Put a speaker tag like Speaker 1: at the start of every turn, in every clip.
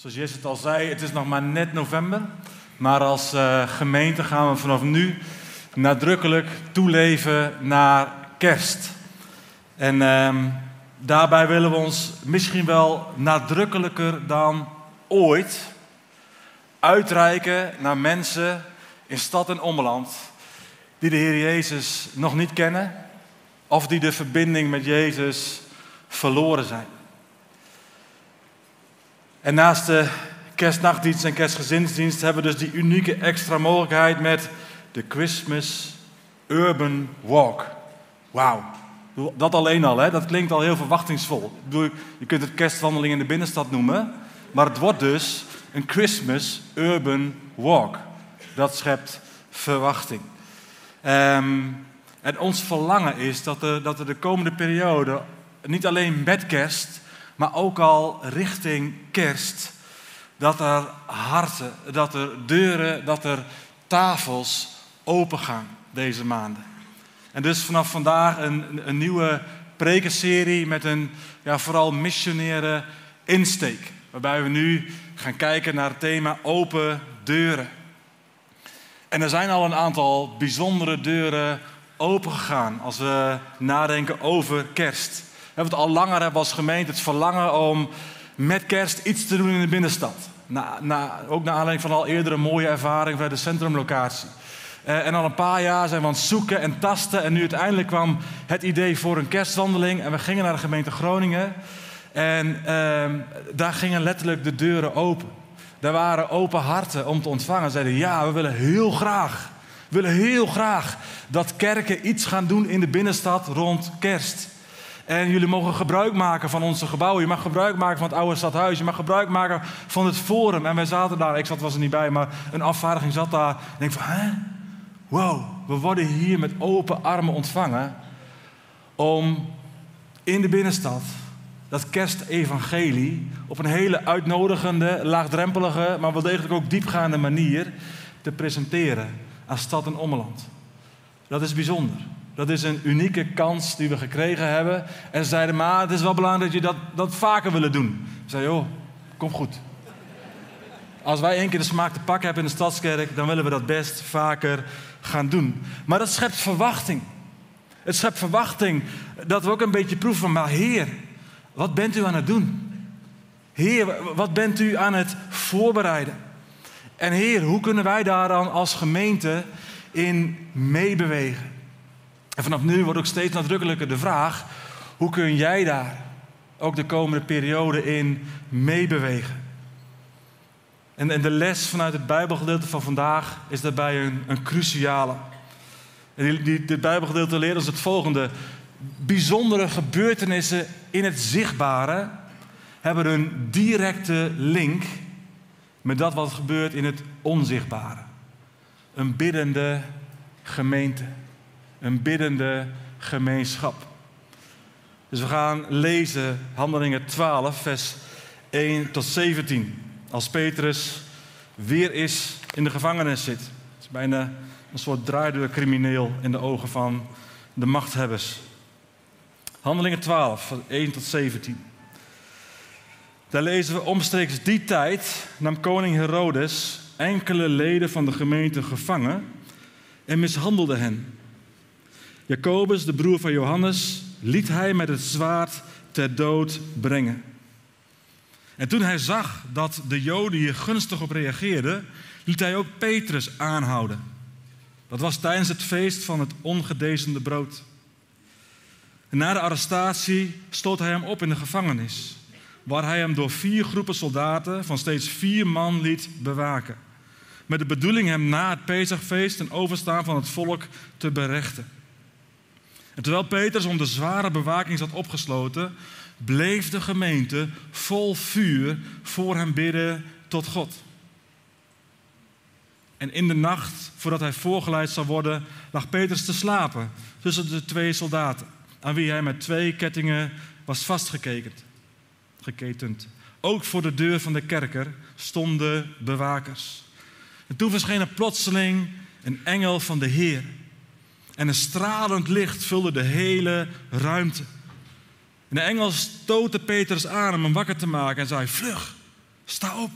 Speaker 1: Zoals Jezus het al zei, het is nog maar net november. Maar als uh, gemeente gaan we vanaf nu nadrukkelijk toeleven naar kerst. En uh, daarbij willen we ons misschien wel nadrukkelijker dan ooit uitreiken naar mensen in stad en omland die de Heer Jezus nog niet kennen of die de verbinding met Jezus verloren zijn. En naast de kerstnachtdienst en kerstgezinsdienst hebben we dus die unieke extra mogelijkheid met de Christmas Urban Walk. Wauw. Dat alleen al, hè? dat klinkt al heel verwachtingsvol. Je kunt het kerstwandeling in de binnenstad noemen, maar het wordt dus een Christmas Urban Walk. Dat schept verwachting. Um, en ons verlangen is dat er, dat er de komende periode, niet alleen met kerst, maar ook al richting kerst, dat er harten, dat er deuren, dat er tafels open gaan deze maanden. En dus vanaf vandaag een, een nieuwe prekenserie met een ja, vooral missionaire insteek. Waarbij we nu gaan kijken naar het thema open deuren. En er zijn al een aantal bijzondere deuren opengegaan als we nadenken over kerst. Het al langer hebben als gemeente het verlangen om met kerst iets te doen in de binnenstad. Na, na, ook naar aanleiding van al eerdere mooie ervaringen bij de centrumlocatie. Uh, en al een paar jaar zijn we aan het zoeken en tasten. En nu uiteindelijk kwam het idee voor een kerstwandeling. En we gingen naar de gemeente Groningen. En uh, daar gingen letterlijk de deuren open. Daar waren open harten om te ontvangen. Zeiden ja, we willen heel graag we willen heel graag dat kerken iets gaan doen in de binnenstad rond kerst. En jullie mogen gebruik maken van onze gebouwen. Je mag gebruik maken van het oude stadhuis. Je mag gebruik maken van het forum. En wij zaten daar, ik zat, was er niet bij, maar een afvaardiging zat daar. En ik van, hè? Wow, we worden hier met open armen ontvangen. Om in de binnenstad dat kerstevangelie op een hele uitnodigende, laagdrempelige, maar wel degelijk ook diepgaande manier te presenteren aan stad en ommeland. Dat is bijzonder. Dat is een unieke kans die we gekregen hebben. En ze zeiden, maar het is wel belangrijk dat je dat, dat vaker willen doen. Ik zei, joh, kom goed. Als wij één keer de smaak te pakken hebben in de stadskerk, dan willen we dat best vaker gaan doen. Maar dat schept verwachting. Het schept verwachting dat we ook een beetje proeven van, maar Heer, wat bent u aan het doen? Heer, wat bent u aan het voorbereiden? En Heer, hoe kunnen wij daar dan als gemeente in meebewegen? En vanaf nu wordt ook steeds nadrukkelijker de vraag: hoe kun jij daar ook de komende periode in meebewegen? En, en de les vanuit het Bijbelgedeelte van vandaag is daarbij een, een cruciale. En die, die, dit Bijbelgedeelte leert ons het volgende. Bijzondere gebeurtenissen in het zichtbare hebben een directe link met dat wat gebeurt in het onzichtbare. Een biddende gemeente, een biddende gemeenschap. Dus we gaan lezen Handelingen 12, vers 1 tot 17. Als Petrus weer is in de gevangenis zit. Het is bijna een soort crimineel in de ogen van de machthebbers. Handelingen 12, van 1 tot 17. Daar lezen we omstreeks die tijd nam koning Herodes enkele leden van de gemeente gevangen en mishandelde hen. Jacobus, de broer van Johannes, liet hij met het zwaard ter dood brengen. En toen hij zag dat de Joden hier gunstig op reageerden, liet hij ook Petrus aanhouden. Dat was tijdens het feest van het ongedezende brood. Na de arrestatie stoot hij hem op in de gevangenis waar hij hem door vier groepen soldaten van steeds vier man liet bewaken. Met de bedoeling hem na het Pesachfeest en overstaan van het volk te berechten. En terwijl Petrus onder zware bewaking zat opgesloten, bleef de gemeente vol vuur voor hem bidden tot God. En in de nacht, voordat hij voorgeleid zou worden, lag Petrus te slapen tussen de twee soldaten, aan wie hij met twee kettingen was vastgekekend geketend. Ook voor de deur van de kerker stonden bewakers. En toen verscheen er plotseling een engel van de Heer. En een stralend licht vulde de hele ruimte. En de engel stootte Petrus aan om hem wakker te maken en zei: Vlug, sta op.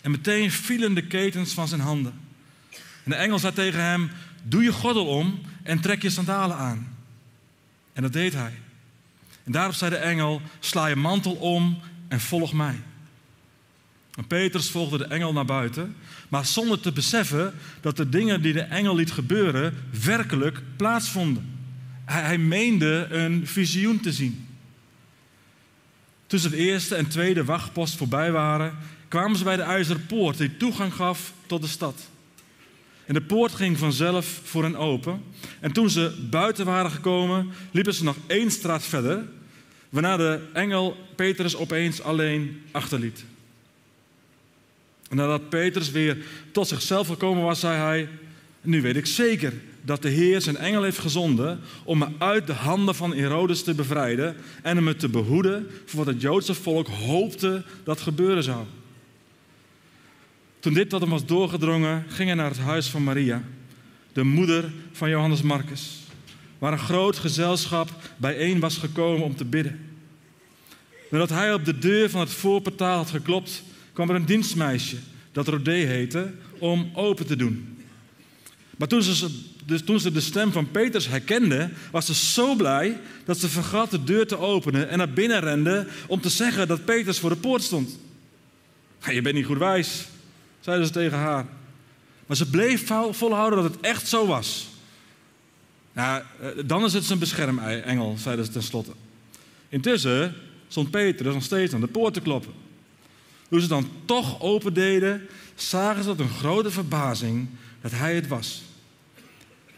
Speaker 1: En meteen vielen de ketens van zijn handen. En de engel zei tegen hem, doe je gordel om en trek je sandalen aan. En dat deed hij. En daarop zei de engel, sla je mantel om en volg mij. En Petrus volgde de engel naar buiten, maar zonder te beseffen dat de dingen die de engel liet gebeuren werkelijk plaatsvonden. Hij, meende een visioen te zien. Toen ze de eerste en tweede wachtpost voorbij waren, kwamen ze bij de ijzeren poort die toegang gaf tot de stad. En de poort ging vanzelf voor hen open. En toen ze buiten waren gekomen, liepen ze nog één straat verder, waarna de engel Petrus opeens alleen achterliet. Nadat Petrus weer tot zichzelf gekomen was, zei hij: Nu weet ik zeker dat de Heer zijn engel heeft gezonden om me uit de handen van Herodes te bevrijden en me te behoeden voor wat het Joodse volk hoopte dat gebeuren zou. Toen dit tot hem was doorgedrongen, ging hij naar het huis van Maria, de moeder van Johannes Marcus, waar een groot gezelschap bijeen was gekomen om te bidden. Nadat hij op de deur van het voorportaal had geklopt, kwam er een dienstmeisje, dat Rodé heette, om open te doen. Maar toen ze, dus toen ze de stem van Petrus herkende, was ze zo blij dat ze vergat de deur te openen en naar binnen rende om te zeggen dat Petrus voor de poort stond. Je bent niet goed wijs, zeiden ze tegen haar. Maar ze bleef volhouden dat het echt zo was. Nou, eh, dan is het zijn beschermengel, zeiden ze tenslotte. Intussen stond Petrus nog steeds aan de poort te kloppen. Toen ze dan toch open deden, zagen ze tot een grote verbazing dat hij het was.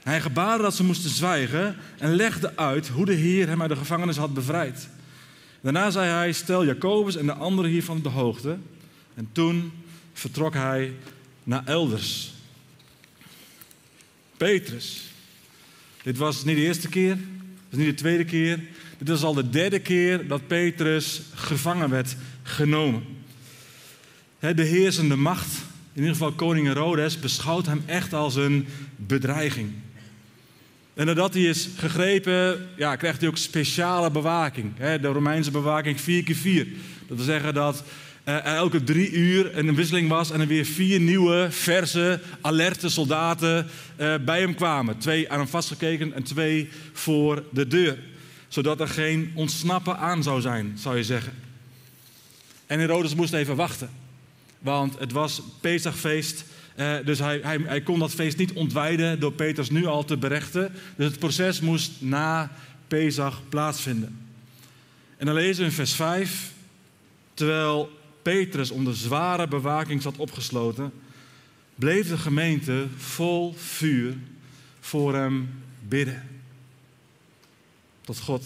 Speaker 1: Hij gebaarde dat ze moesten zwijgen en legde uit hoe de Heer hem uit de gevangenis had bevrijd. Daarna zei hij: Stel Jacobus en de anderen hiervan op de hoogte. En toen vertrok hij naar elders. Petrus. Dit was niet de eerste keer, dit was niet de tweede keer. Dit was al de derde keer dat Petrus gevangen werd genomen. De heersende macht, in ieder geval koning Herodes, beschouwt hem echt als een bedreiging. En nadat hij is gegrepen, ja, krijgt hij ook speciale bewaking. De Romeinse bewaking 4 keer 4 Dat wil zeggen dat uh, elke drie uur een wisseling was en er weer vier nieuwe, verse, alerte soldaten uh, bij hem kwamen. Twee aan hem vastgekeken en twee voor de deur. Zodat er geen ontsnappen aan zou zijn, zou je zeggen. En Herodes moest even wachten. Want het was Pesachfeest. Uh, dus hij, hij, hij, kon dat feest niet ontwijden door Peters nu al te berechten. Dus het proces moest na Pesach plaatsvinden. En dan lezen we in vers 5. Terwijl Petrus onder zware bewaking zat opgesloten, bleef de gemeente vol vuur voor hem bidden. Tot God.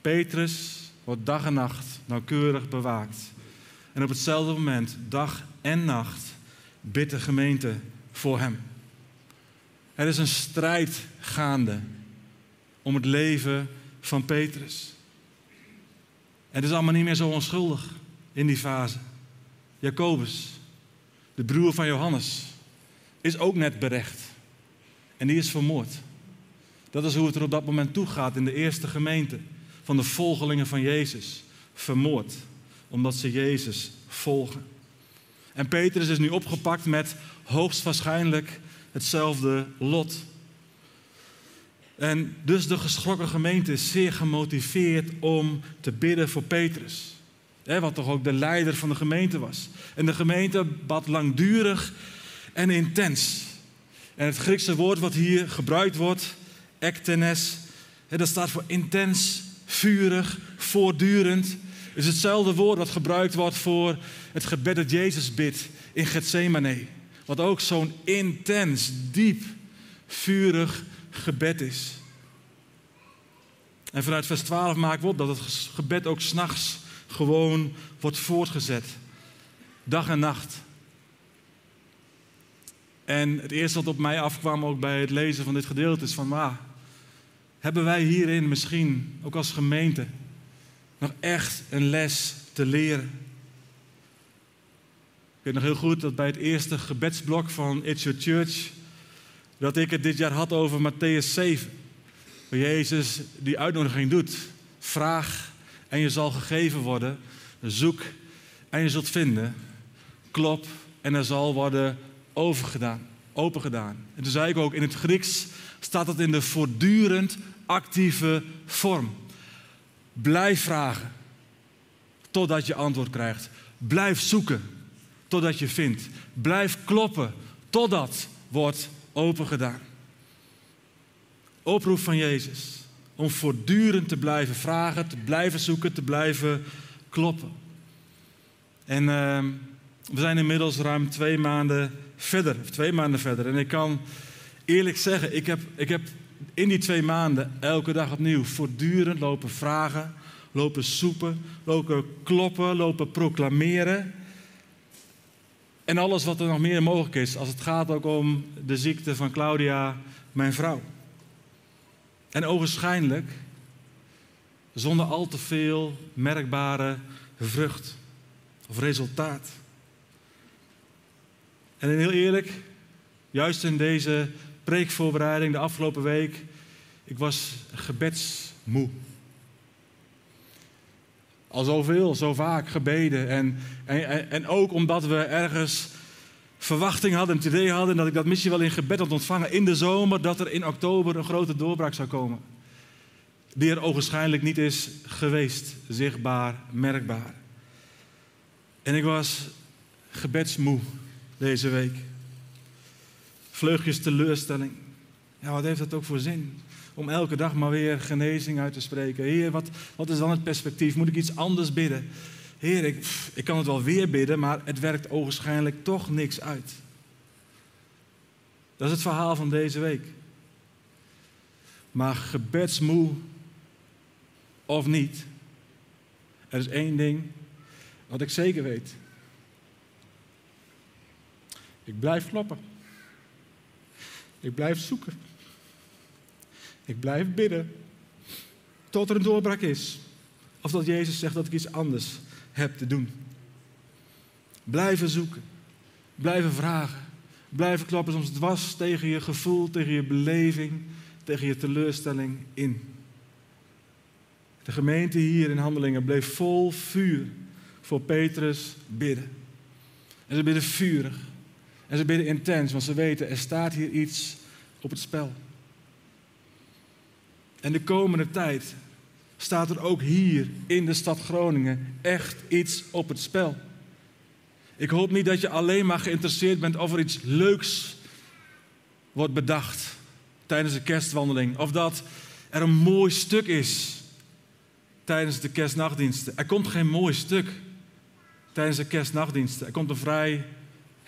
Speaker 1: Petrus wordt dag en nacht nauwkeurig bewaakt. En op hetzelfde moment, dag en nacht, bidt de gemeente voor hem. Er is een strijd gaande om het leven van Petrus. Het is allemaal niet meer zo onschuldig in die fase. Jacobus, de broer van Johannes, is ook net berecht. En die is vermoord. Dat is hoe het er op dat moment toe gaat in de eerste gemeente van de volgelingen van Jezus. Vermoord, omdat ze Jezus volgen. En Petrus is nu opgepakt met hoogstwaarschijnlijk hetzelfde lot. En dus de geschrokken gemeente is zeer gemotiveerd om te bidden voor Petrus. wat toch ook de leider van de gemeente was. En de gemeente bad langdurig en intens. En het Griekse woord wat hier gebruikt wordt, ektenes, dat staat voor intens, vurig, voortdurend. Is hetzelfde woord wat gebruikt wordt voor het gebed dat Jezus bidt in Gethsemane. Wat ook zo'n intens, diep, vurig gebed is. En vanuit vers 12 maken we op dat het gebed ook s'nachts gewoon wordt voortgezet. Dag en nacht. En het eerste wat op mij afkwam ook bij het lezen van dit gedeelte is van, ah, hebben wij hierin misschien ook als gemeente nog echt een les te leren? Ik weet nog heel goed dat bij het eerste gebedsblok van It's Your Church dat ik het dit jaar had over Matthäus 7. Waar Jezus die uitnodiging doet. Vraag en je zal gegeven worden. Zoek en je zult vinden. Klop en er zal worden overgedaan, open gedaan. En toen zei ik ook, in het Grieks staat het in de voortdurend actieve vorm. Blijf vragen totdat je antwoord krijgt. Blijf zoeken totdat je vindt. Blijf kloppen totdat wordt opengedaan. Oproep van Jezus om voortdurend te blijven vragen, te blijven zoeken, te blijven kloppen. En ehm, we zijn inmiddels ruim twee maanden verder, of twee maanden verder. En ik kan eerlijk zeggen, ik heb, ik heb in die twee maanden elke dag opnieuw voortdurend lopen vragen, lopen soepen, lopen kloppen, lopen proclameren. En alles wat er nog meer mogelijk is, als het gaat ook om de ziekte van Claudia, mijn vrouw. En ogenschijnlijk zonder al te veel merkbare vrucht of resultaat. En heel eerlijk, juist in deze preekvoorbereiding de afgelopen week, ik was gebedsmoe. Al zoveel, zo vaak gebeden. En, en, en ook omdat we ergens verwachting hadden, het idee hadden dat ik dat misschien wel in gebed had ontvangen in de zomer, dat er in oktober een grote doorbraak zou komen. Die er ogenschijnlijk niet is geweest, zichtbaar, merkbaar. En ik was gebedsmoe deze week. Vleugjes teleurstelling. Ja, wat heeft dat ook voor zin? Om elke dag maar weer genezing uit te spreken. Heer, wat, wat is dan het perspectief? Moet ik iets anders bidden? Heer, ik, ik kan het wel weer bidden, maar het werkt ogenschijnlijk toch niks uit. Dat is het verhaal van deze week. Maar gebedsmoe of niet, er is één ding wat ik zeker weet. Ik blijf kloppen. Ik blijf zoeken. Ik blijf bidden. Tot er een doorbraak is. Of dat Jezus zegt dat ik iets anders heb te doen. Blijven zoeken. Blijven vragen. Blijven klappen soms dwars tegen je gevoel, tegen je beleving, tegen je teleurstelling in. De gemeente hier in Handelingen bleef vol vuur voor Petrus bidden. En ze bidden vurig. En ze bidden intens, want ze weten, er staat hier iets op het spel. En de komende tijd staat er ook hier in de stad Groningen echt iets op het spel. Ik hoop niet dat je alleen maar geïnteresseerd bent of er iets leuks wordt bedacht tijdens de kerstwandeling. Of dat er een mooi stuk is tijdens de kerstnachtdiensten. Er komt geen mooi stuk tijdens de kerstnachtdiensten. Er komt een vrij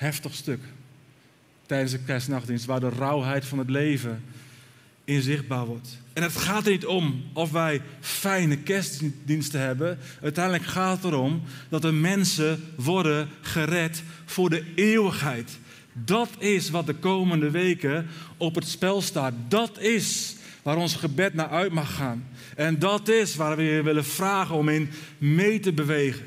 Speaker 1: heftig stuk tijdens de kerstnachtdienst, waar de rauwheid van het leven inzichtbaar wordt. En het gaat er niet om of wij fijne kerstdiensten hebben. Uiteindelijk gaat het erom dat de mensen worden gered voor de eeuwigheid. Dat is wat de komende weken op het spel staat. Dat is waar ons gebed naar uit mag gaan. En dat is waar we je willen vragen om in mee te bewegen.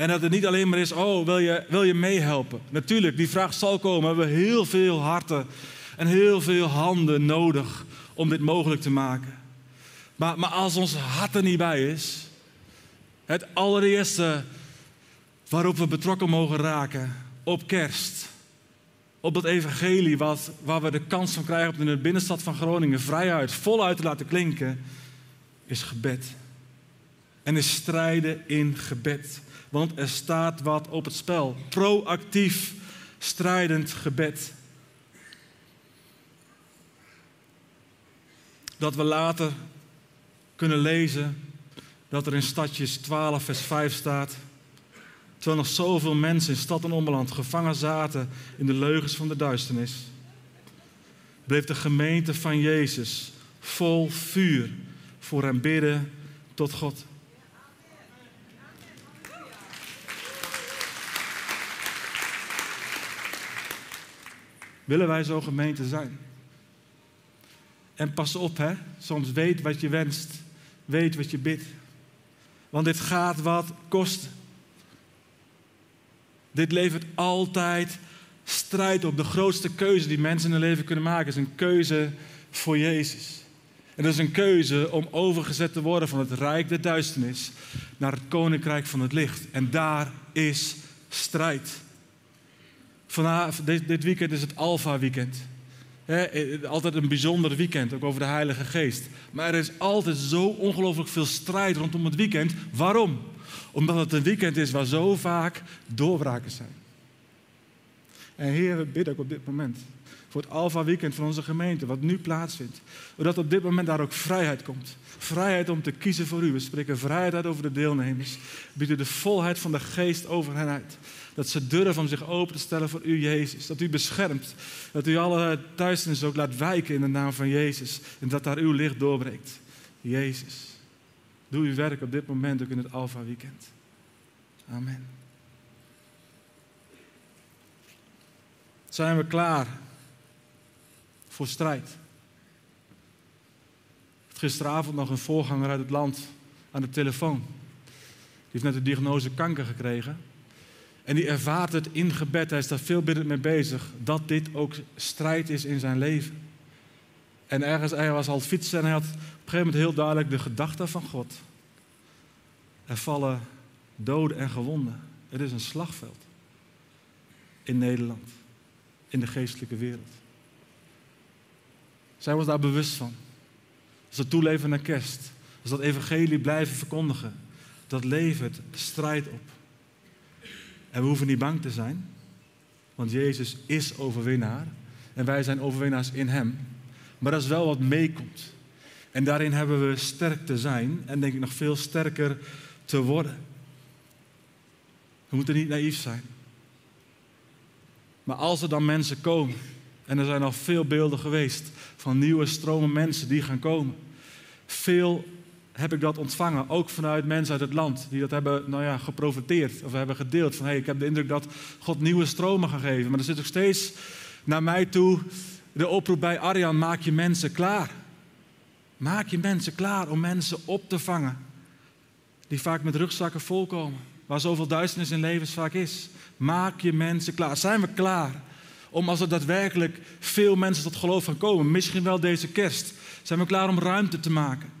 Speaker 1: En dat het niet alleen maar is, oh, wil je, wil je meehelpen? Natuurlijk, die vraag zal komen. We hebben heel veel harten en heel veel handen nodig om dit mogelijk te maken. Maar, maar als ons hart er niet bij is, het allereerste waarop we betrokken mogen raken op kerst, op dat evangelie wat, waar we de kans van krijgen om in de binnenstad van Groningen vrijuit, voluit te laten klinken, is gebed. En is strijden in gebed. Want er staat wat op het spel. Proactief, strijdend gebed. Dat we later kunnen lezen dat er in stadjes 12, vers 5 staat. Terwijl nog zoveel mensen in stad en omland gevangen zaten in de leugens van de duisternis, bleef de gemeente van Jezus vol vuur voor hem bidden tot God. Willen wij zo'n gemeente zijn? En pas op, hè. Soms weet wat je wenst. Weet wat je bidt. Want dit gaat wat kosten. Dit levert altijd strijd op. De grootste keuze die mensen in hun leven kunnen maken is een keuze voor Jezus. En dat is een keuze om overgezet te worden van het rijk der duisternis naar het koninkrijk van het licht. En daar is strijd. Vanavond, dit, dit weekend is het Alpha weekend. altijd een bijzonder weekend, ook over de Heilige Geest. Maar er is altijd zo ongelooflijk veel strijd rondom het weekend. Waarom? Omdat het een weekend is waar zo vaak doorbraken zijn. En Heer, we bidden ook op dit moment voor het Alpha Weekend van onze gemeente, wat nu plaatsvindt. Zodat op dit moment daar ook vrijheid komt. Vrijheid om te kiezen voor u. We spreken vrijheid uit over de deelnemers. Bieden de volheid van de geest over hen uit. Dat ze durven om zich open te stellen voor u, Jezus. Dat u beschermt. Dat u alle duisternis ook laat wijken in de naam van Jezus. En dat daar uw licht doorbreekt. Jezus, doe uw werk op dit moment ook in het Alpha Weekend. Amen. Zijn we klaar voor strijd? Gisteravond nog een voorganger uit het land aan de telefoon. Die heeft net de diagnose kanker gekregen. En die ervaart het in gebed, hij is daar veel binnen mee bezig, dat dit ook strijd is in zijn leven. En ergens, hij was al fietsen en hij had op een gegeven moment heel duidelijk de gedachte van God. Er vallen doden en gewonden. Het is een slagveld in Nederland, in de geestelijke wereld. Zij was daar bewust van. Als we toeleven naar kerst, als dat evangelie blijven verkondigen, dat levert strijd op. En we hoeven niet bang te zijn, want Jezus is overwinnaar en wij zijn overwinnaars in Hem. Maar dat is wel wat meekomt. En daarin hebben we sterk te zijn en denk ik nog veel sterker te worden. We moeten niet naïef zijn. Maar als er dan mensen komen, en er zijn al veel beelden geweest van nieuwe stromen mensen die gaan komen. Veel heb ik dat ontvangen, ook vanuit mensen uit het land die dat hebben nou ja, geprofiteerd of hebben gedeeld. Van hey, ik heb de indruk dat God nieuwe stromen gaat geven. Maar er zit nog steeds naar mij toe de oproep bij Arjan: maak je mensen klaar. Maak je mensen klaar om mensen op te vangen. Die vaak met rugzakken volkomen. Waar zoveel duisternis in levens vaak is. Maak je mensen klaar. Zijn we klaar om als er daadwerkelijk veel mensen tot geloof gaan komen, misschien wel deze kerst, zijn we klaar om ruimte te maken.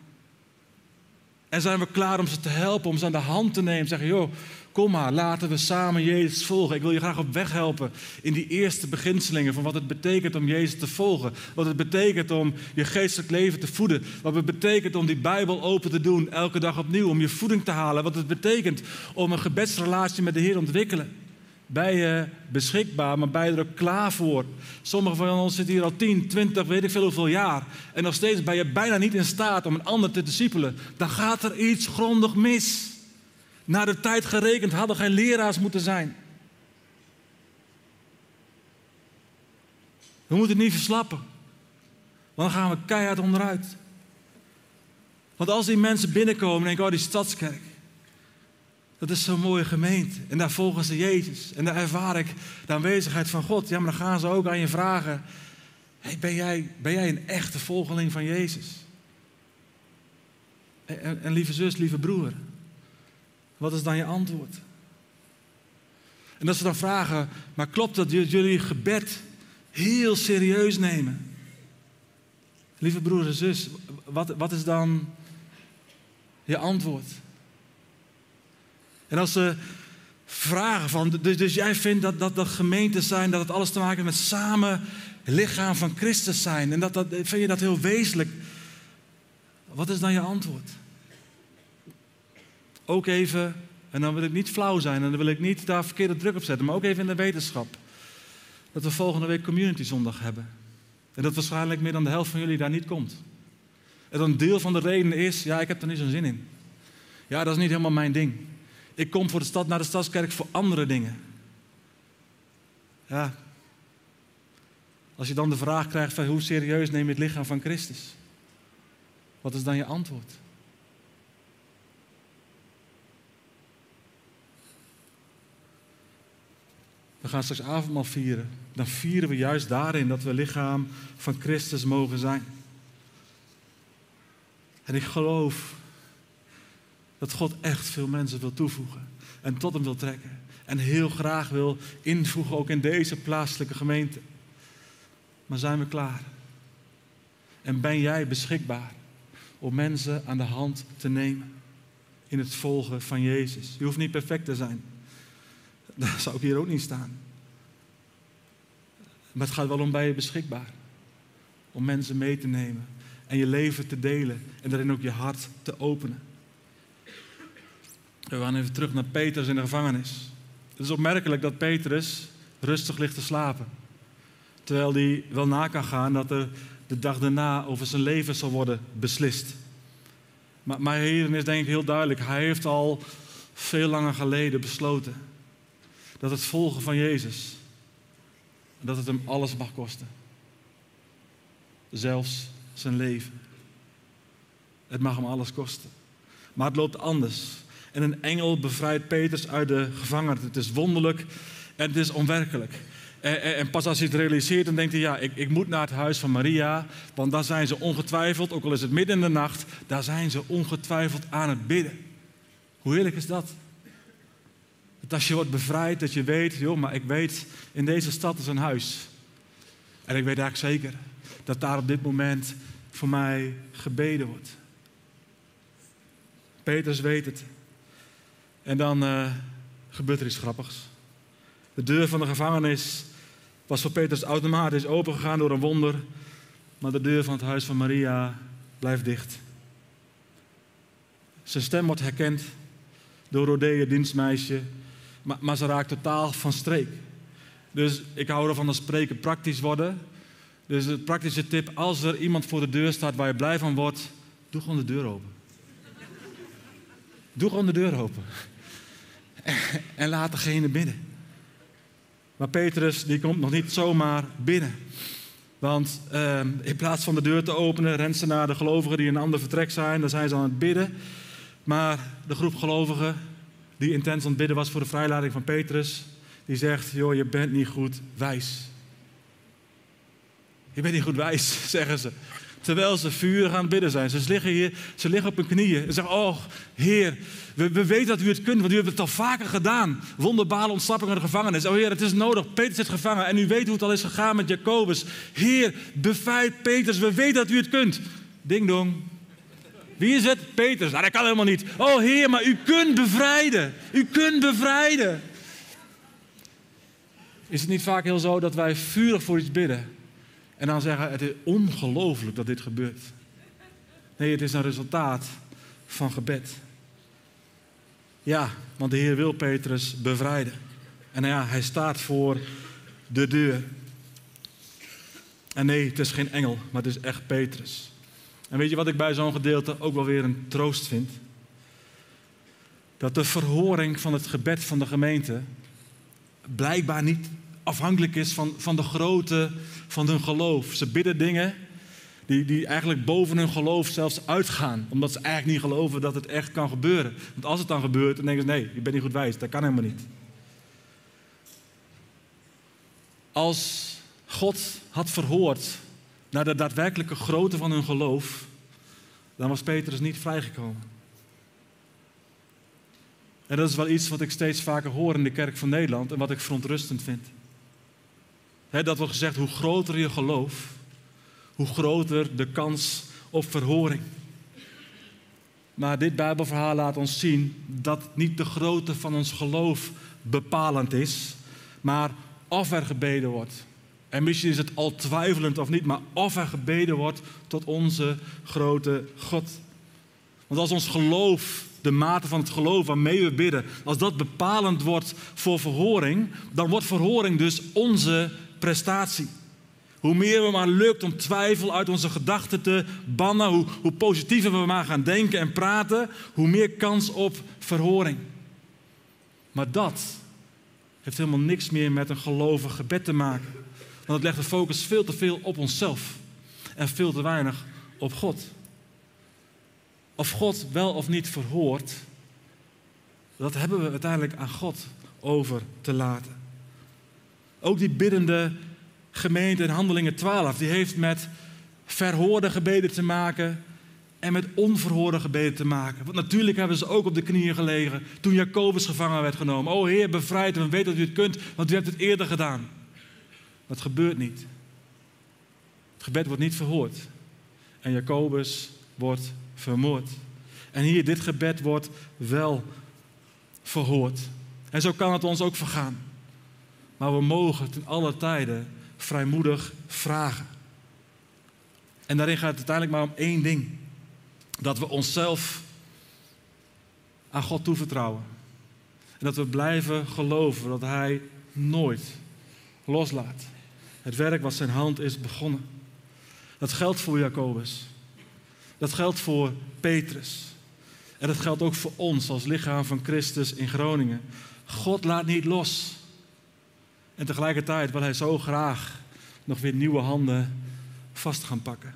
Speaker 1: En zijn we klaar om ze te helpen, om ze aan de hand te nemen. Zeggen, joh, kom maar, laten we samen Jezus volgen. Ik wil je graag op weg helpen in die eerste beginselingen van wat het betekent om Jezus te volgen. Wat het betekent om je geestelijk leven te voeden. Wat het betekent om die Bijbel open te doen elke dag opnieuw. Om je voeding te halen. Wat het betekent om een gebedsrelatie met de Heer te ontwikkelen. Ben je beschikbaar, maar ben je er ook klaar voor? Sommigen van ons zitten hier al 10, 20, weet ik veel hoeveel jaar. En nog steeds ben je bijna niet in staat om een ander te discipelen. Dan gaat er iets grondig mis. Naar de tijd gerekend hadden geen leraars moeten zijn. We moeten het niet verslappen. Want dan gaan we keihard onderuit. Want als die mensen binnenkomen en denken, oh die stadskerk. Dat is zo'n mooie gemeente. En daar volgen ze Jezus. En daar ervaar ik de aanwezigheid van God. Ja, maar dan gaan ze ook aan je vragen: hey, ben, jij, ben jij een echte volgeling van Jezus? En, en lieve zus, lieve broer, wat is dan je antwoord? En dat ze dan vragen: maar klopt dat jullie gebed heel serieus nemen? Lieve broer en zus, wat, wat is dan je antwoord? En als ze vragen van, dus, dus jij vindt dat, dat dat gemeentes zijn, dat het alles te maken heeft met samen lichaam van Christus zijn. En dat, dat, vind je dat heel wezenlijk. Wat is dan je antwoord? Ook even, en dan wil ik niet flauw zijn en dan wil ik niet daar verkeerde druk op zetten, maar ook even in de wetenschap. Dat we volgende week Community Zondag hebben. En dat waarschijnlijk meer dan de helft van jullie daar niet komt. En een deel van de reden is, ja, ik heb er niet zo'n zin in. Ja, dat is niet helemaal mijn ding. Ik kom voor de stad naar de stadskerk voor andere dingen. Ja. Als je dan de vraag krijgt van hoe serieus neem je het lichaam van Christus? Wat is dan je antwoord? We gaan straks avondmaal vieren. Dan vieren we juist daarin dat we lichaam van Christus mogen zijn. En ik geloof dat God echt veel mensen wil toevoegen en tot hem wil trekken. En heel graag wil invoegen ook in deze plaatselijke gemeente. Maar zijn we klaar? En ben jij beschikbaar om mensen aan de hand te nemen in het volgen van Jezus. Je hoeft niet perfect te zijn. Daar zou ik hier ook niet staan. Maar het gaat wel om bij je beschikbaar. Om mensen mee te nemen en je leven te delen en daarin ook je hart te openen. We gaan even terug naar Petrus in de gevangenis. Het is opmerkelijk dat Petrus rustig ligt te slapen. Terwijl hij wel na kan gaan dat er de dag daarna over zijn leven zal worden beslist. Maar, maar hierin is denk ik heel duidelijk. Hij heeft al veel langer geleden besloten dat het volgen van Jezus, dat het hem alles mag kosten. Zelfs zijn leven. Het mag hem alles kosten. Maar het loopt anders. En een engel bevrijdt Petrus uit de gevangenis. Het is wonderlijk en het is onwerkelijk. En, en, en, pas als hij het realiseert, dan denkt hij: ja, ik, ik moet naar het huis van Maria. Want daar zijn ze ongetwijfeld, ook al is het midden in de nacht, daar zijn ze ongetwijfeld aan het bidden. Hoe heerlijk is dat? Dat als je wordt bevrijd, dat je weet: joh, maar ik weet, in deze stad is een huis. En ik weet eigenlijk zeker dat daar op dit moment voor mij gebeden wordt. Peters weet het. En dan uh, gebeurt er iets grappigs. De deur van de gevangenis was voor Petrus automatisch opengegaan door een wonder, maar de deur van het huis van Maria blijft dicht. Zijn stem wordt herkend door Rodea, dienstmeisje, maar, maar ze raakt totaal van streek. Dus ik hou ervan dat spreken praktisch worden. Dus een praktische tip, als er iemand voor de deur staat waar je blij van wordt, doe gewoon de deur open. Doe gewoon de deur open. En laat degene binnen. Maar Petrus die komt nog niet zomaar binnen. Want uh, in plaats van de deur te openen, rent ze naar de gelovigen die in een ander vertrek zijn. Daar zijn ze aan het bidden. Maar de groep gelovigen, die intens aan het bidden was voor de vrijlating van Petrus, die zegt: Joh, je bent niet goed wijs. Je bent niet goed wijs, zeggen ze. Terwijl ze vurig aan het bidden zijn. Ze liggen hier, ze liggen op hun knieën en zeggen: Oh, Heer, we, we, weten dat u het kunt, want u hebt het al vaker gedaan. Wonderbare ontsnapping uit de gevangenis. Oh Heer, het is nodig. Peter zit gevangen en u weet hoe het al is gegaan met Jacobus. Heer, bevrijd Peters, we weten dat u het kunt. Ding dong. Wie is het? Peters. Nou, dat kan helemaal niet. Oh Heer, maar u kunt bevrijden. U kunt bevrijden. Is het niet vaak heel zo dat wij vurig voor iets bidden? En dan zeggen, het is ongelooflijk dat dit gebeurt. Nee, het is een resultaat van gebed. Ja, want de Heer wil Petrus bevrijden. En ja, hij staat voor de deur. En nee, het is geen engel, maar het is echt Petrus. En weet je wat ik bij zo'n gedeelte ook wel weer een troost vind? Dat de verhoring van het gebed van de gemeente blijkbaar niet afhankelijk is van, van de grootte van hun geloof. Ze bidden dingen die, die eigenlijk boven hun geloof zelfs uitgaan. Omdat ze eigenlijk niet geloven dat het echt kan gebeuren. Want als het dan gebeurt, dan denken ze: nee, je bent niet goed wijs. Dat kan helemaal niet. Als God had verhoord naar de daadwerkelijke grootte van hun geloof, dan was Petrus niet vrijgekomen. En dat is wel iets wat ik steeds vaker hoor in de kerk van Nederland en wat ik verontrustend vind dat wordt gezegd, hoe groter je geloof, hoe groter de kans op verhoring. Maar dit Bijbelverhaal laat ons zien dat niet de grootte van ons geloof bepalend is, maar of er gebeden wordt. En misschien is het al twijfelend of niet, maar of er gebeden wordt tot onze grote God. Want als ons geloof, de mate van het geloof waarmee we bidden, als dat bepalend wordt voor verhoring, dan wordt verhoring dus onze prestatie. Hoe meer we maar lukt om twijfel uit onze gedachten te bannen, hoe, hoe positiever we maar gaan denken en praten, hoe meer kans op verhoring. Maar dat heeft helemaal niks meer met een gelovig gebed te maken. Want het legt de focus veel te veel op onszelf en veel te weinig op God. Of God wel of niet verhoort, dat hebben we uiteindelijk aan God over te laten. Ook die biddende gemeente in Handelingen 12, die heeft met verhoorde gebeden te maken en met onverhoorde gebeden te maken. Want natuurlijk hebben ze ook op de knieën gelegen toen Jacobus gevangen werd genomen. O Heer, bevrijd hem, weet dat u het kunt, want u hebt het eerder gedaan. Maar het gebeurt niet. Het gebed wordt niet verhoord. En Jacobus wordt vermoord. En hier, dit gebed wordt wel verhoord. En zo kan het ons ook vergaan. Maar we mogen ten alle tijden vrijmoedig vragen. En daarin gaat het uiteindelijk maar om één ding. Dat we onszelf aan God toevertrouwen. En dat we blijven geloven dat Hij nooit loslaat. Het werk wat zijn hand is begonnen. Dat geldt voor Jacobus. Dat geldt voor Petrus. En dat geldt ook voor ons als lichaam van Christus in Groningen. God laat niet los. En tegelijkertijd wil Hij zo graag nog weer nieuwe handen vast gaan pakken.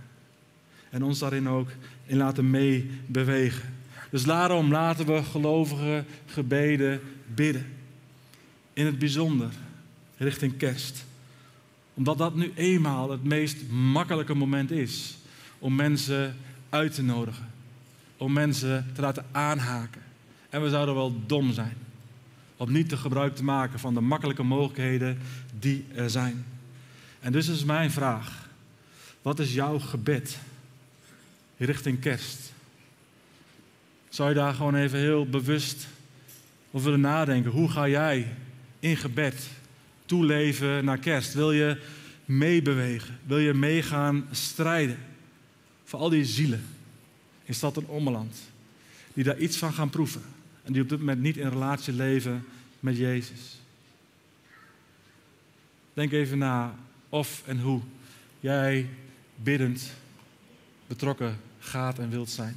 Speaker 1: En ons daarin ook in laten meebewegen. Dus daarom laten we gelovige gebeden bidden. In het bijzonder richting kerst. Omdat dat nu eenmaal het meest makkelijke moment is om mensen uit te nodigen. Om mensen te laten aanhaken. En we zouden wel dom zijn om niet te gebruik te maken van de makkelijke mogelijkheden die er zijn. En dus is mijn vraag: wat is jouw gebed richting kerst? Zou je daar gewoon even heel bewust over willen nadenken? Hoe ga jij in gebed toeleven naar kerst? Wil je meebewegen? Wil je meegaan strijden voor al die zielen in stad en ommeland die daar iets van gaan proeven en die op dit moment niet in relatie leven met Jezus? Denk even na of en hoe jij biddend betrokken gaat en wilt zijn.